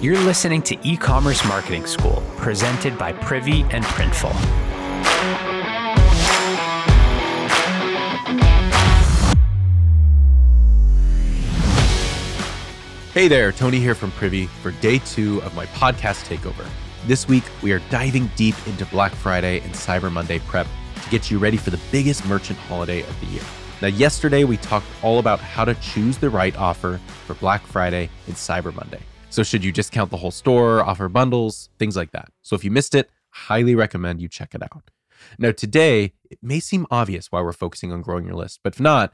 You're listening to E Commerce Marketing School, presented by Privy and Printful. Hey there, Tony here from Privy for day two of my podcast takeover. This week, we are diving deep into Black Friday and Cyber Monday prep to get you ready for the biggest merchant holiday of the year. Now, yesterday, we talked all about how to choose the right offer for Black Friday and Cyber Monday. So, should you discount the whole store, offer bundles, things like that? So, if you missed it, highly recommend you check it out. Now, today, it may seem obvious why we're focusing on growing your list, but if not,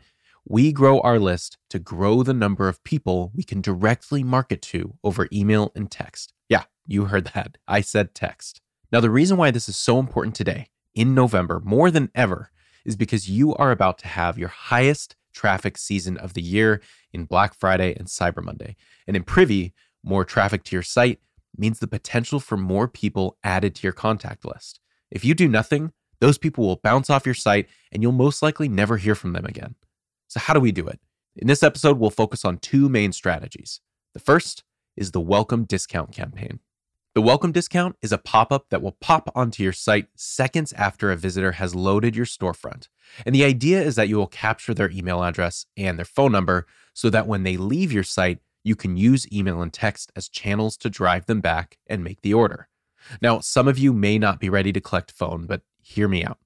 we grow our list to grow the number of people we can directly market to over email and text. Yeah, you heard that. I said text. Now, the reason why this is so important today, in November, more than ever, is because you are about to have your highest traffic season of the year in Black Friday and Cyber Monday. And in Privy, more traffic to your site means the potential for more people added to your contact list. If you do nothing, those people will bounce off your site and you'll most likely never hear from them again. So, how do we do it? In this episode, we'll focus on two main strategies. The first is the welcome discount campaign. The welcome discount is a pop up that will pop onto your site seconds after a visitor has loaded your storefront. And the idea is that you will capture their email address and their phone number so that when they leave your site, you can use email and text as channels to drive them back and make the order. Now, some of you may not be ready to collect phone, but hear me out.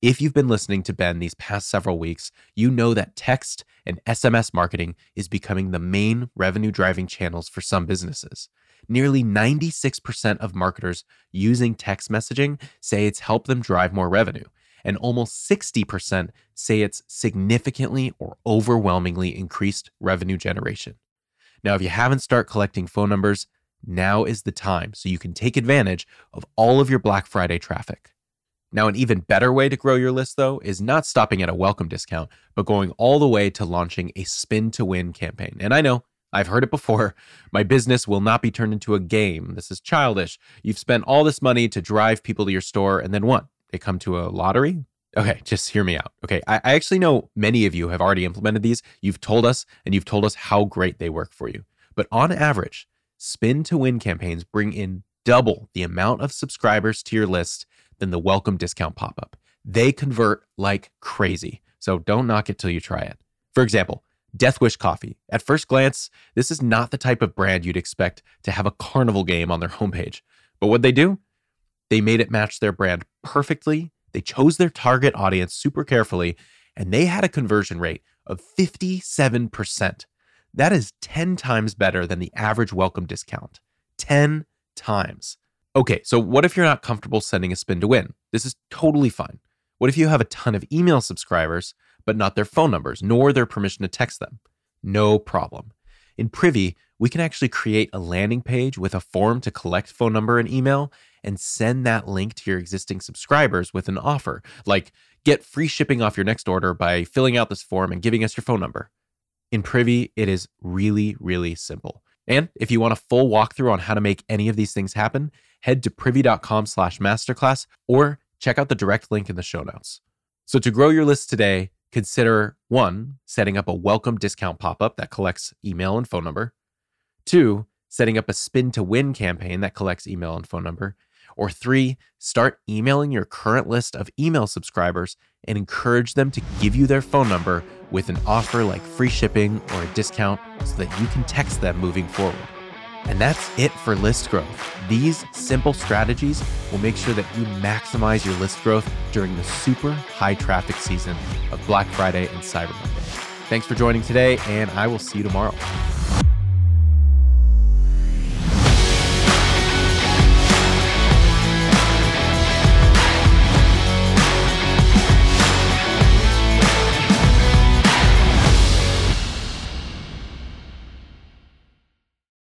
If you've been listening to Ben these past several weeks, you know that text and SMS marketing is becoming the main revenue driving channels for some businesses. Nearly 96% of marketers using text messaging say it's helped them drive more revenue, and almost 60% say it's significantly or overwhelmingly increased revenue generation. Now, if you haven't started collecting phone numbers, now is the time so you can take advantage of all of your Black Friday traffic. Now, an even better way to grow your list, though, is not stopping at a welcome discount, but going all the way to launching a spin to win campaign. And I know, I've heard it before. My business will not be turned into a game. This is childish. You've spent all this money to drive people to your store, and then what? They come to a lottery? Okay, just hear me out. Okay, I, I, actually know many of you have already implemented these. You've told us, and you've told us how great they work for you. But on average, spin to win campaigns bring in double the amount of subscribers to your list than the welcome discount pop up. They convert like crazy. So don't knock it till you try it. For example, Death Wish Coffee. At first glance, this is not the type of brand you'd expect to have a carnival game on their homepage. But what they do? They made it match their brand perfectly they chose their target audience super carefully, and they had a conversion rate of 57%. That is 10 times better than the average welcome discount. 10 times. Okay, so what if you're not comfortable sending a spin to win? This is totally fine. What if you have a ton of email subscribers, but not their phone numbers, nor their permission to text them? No problem. In Privy, we can actually create a landing page with a form to collect phone number and email and send that link to your existing subscribers with an offer, like get free shipping off your next order by filling out this form and giving us your phone number. In Privy, it is really, really simple. And if you want a full walkthrough on how to make any of these things happen, head to privy.com slash masterclass or check out the direct link in the show notes. So to grow your list today, consider one, setting up a welcome discount pop-up that collects email and phone number. Two, setting up a spin to win campaign that collects email and phone number. Or three, start emailing your current list of email subscribers and encourage them to give you their phone number with an offer like free shipping or a discount so that you can text them moving forward. And that's it for list growth. These simple strategies will make sure that you maximize your list growth during the super high traffic season of Black Friday and Cyber Monday. Thanks for joining today, and I will see you tomorrow.